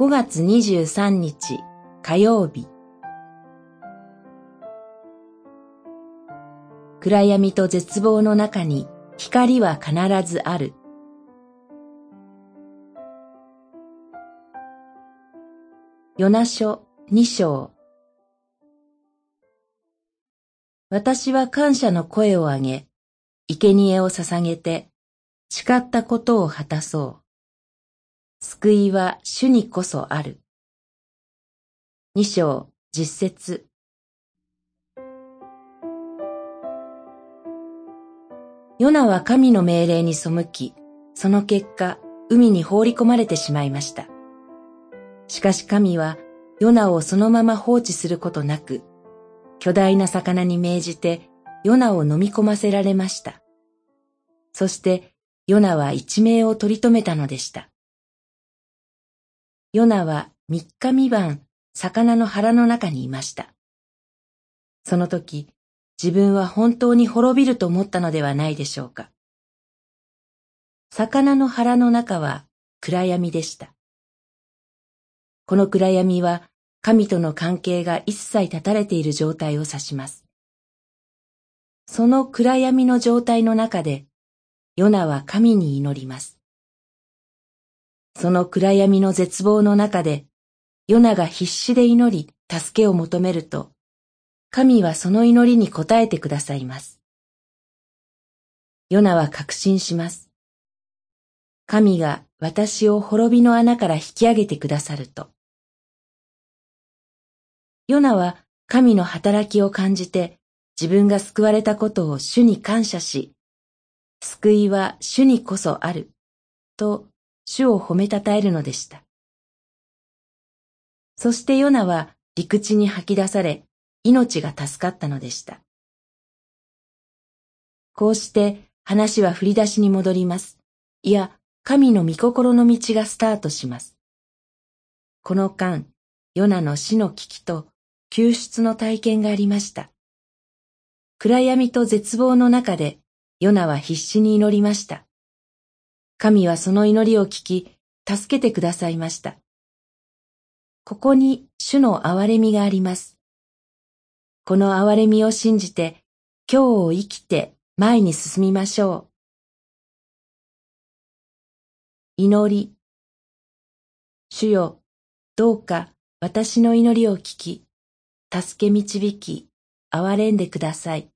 5月23日火曜日暗闇と絶望の中に光は必ずある。ヨナ書二章私は感謝の声を上げ、生贄を捧げて、誓ったことを果たそう。救いは主にこそある。二章実節ヨナは神の命令に背き、その結果、海に放り込まれてしまいました。しかし神は、ヨナをそのまま放置することなく、巨大な魚に命じて、ヨナを飲み込ませられました。そして、ヨナは一命を取り留めたのでした。ヨナは三日三晩、魚の腹の中にいました。その時、自分は本当に滅びると思ったのではないでしょうか。魚の腹の中は暗闇でした。この暗闇は神との関係が一切断たれている状態を指します。その暗闇の状態の中で、ヨナは神に祈ります。その暗闇の絶望の中で、ヨナが必死で祈り、助けを求めると、神はその祈りに応えてくださいます。ヨナは確信します。神が私を滅びの穴から引き上げてくださると。ヨナは神の働きを感じて自分が救われたことを主に感謝し、救いは主にこそある、と主を褒めたたえるのでした。そしてヨナは陸地に吐き出され、命が助かったのでした。こうして話は振り出しに戻ります。いや、神の御心の道がスタートします。この間、ヨナの死の危機と救出の体験がありました。暗闇と絶望の中で、ヨナは必死に祈りました。神はその祈りを聞き、助けてくださいました。ここに主の憐れみがあります。この憐れみを信じて、今日を生きて前に進みましょう。祈り。主よ、どうか私の祈りを聞き、助け導き、憐れんでください。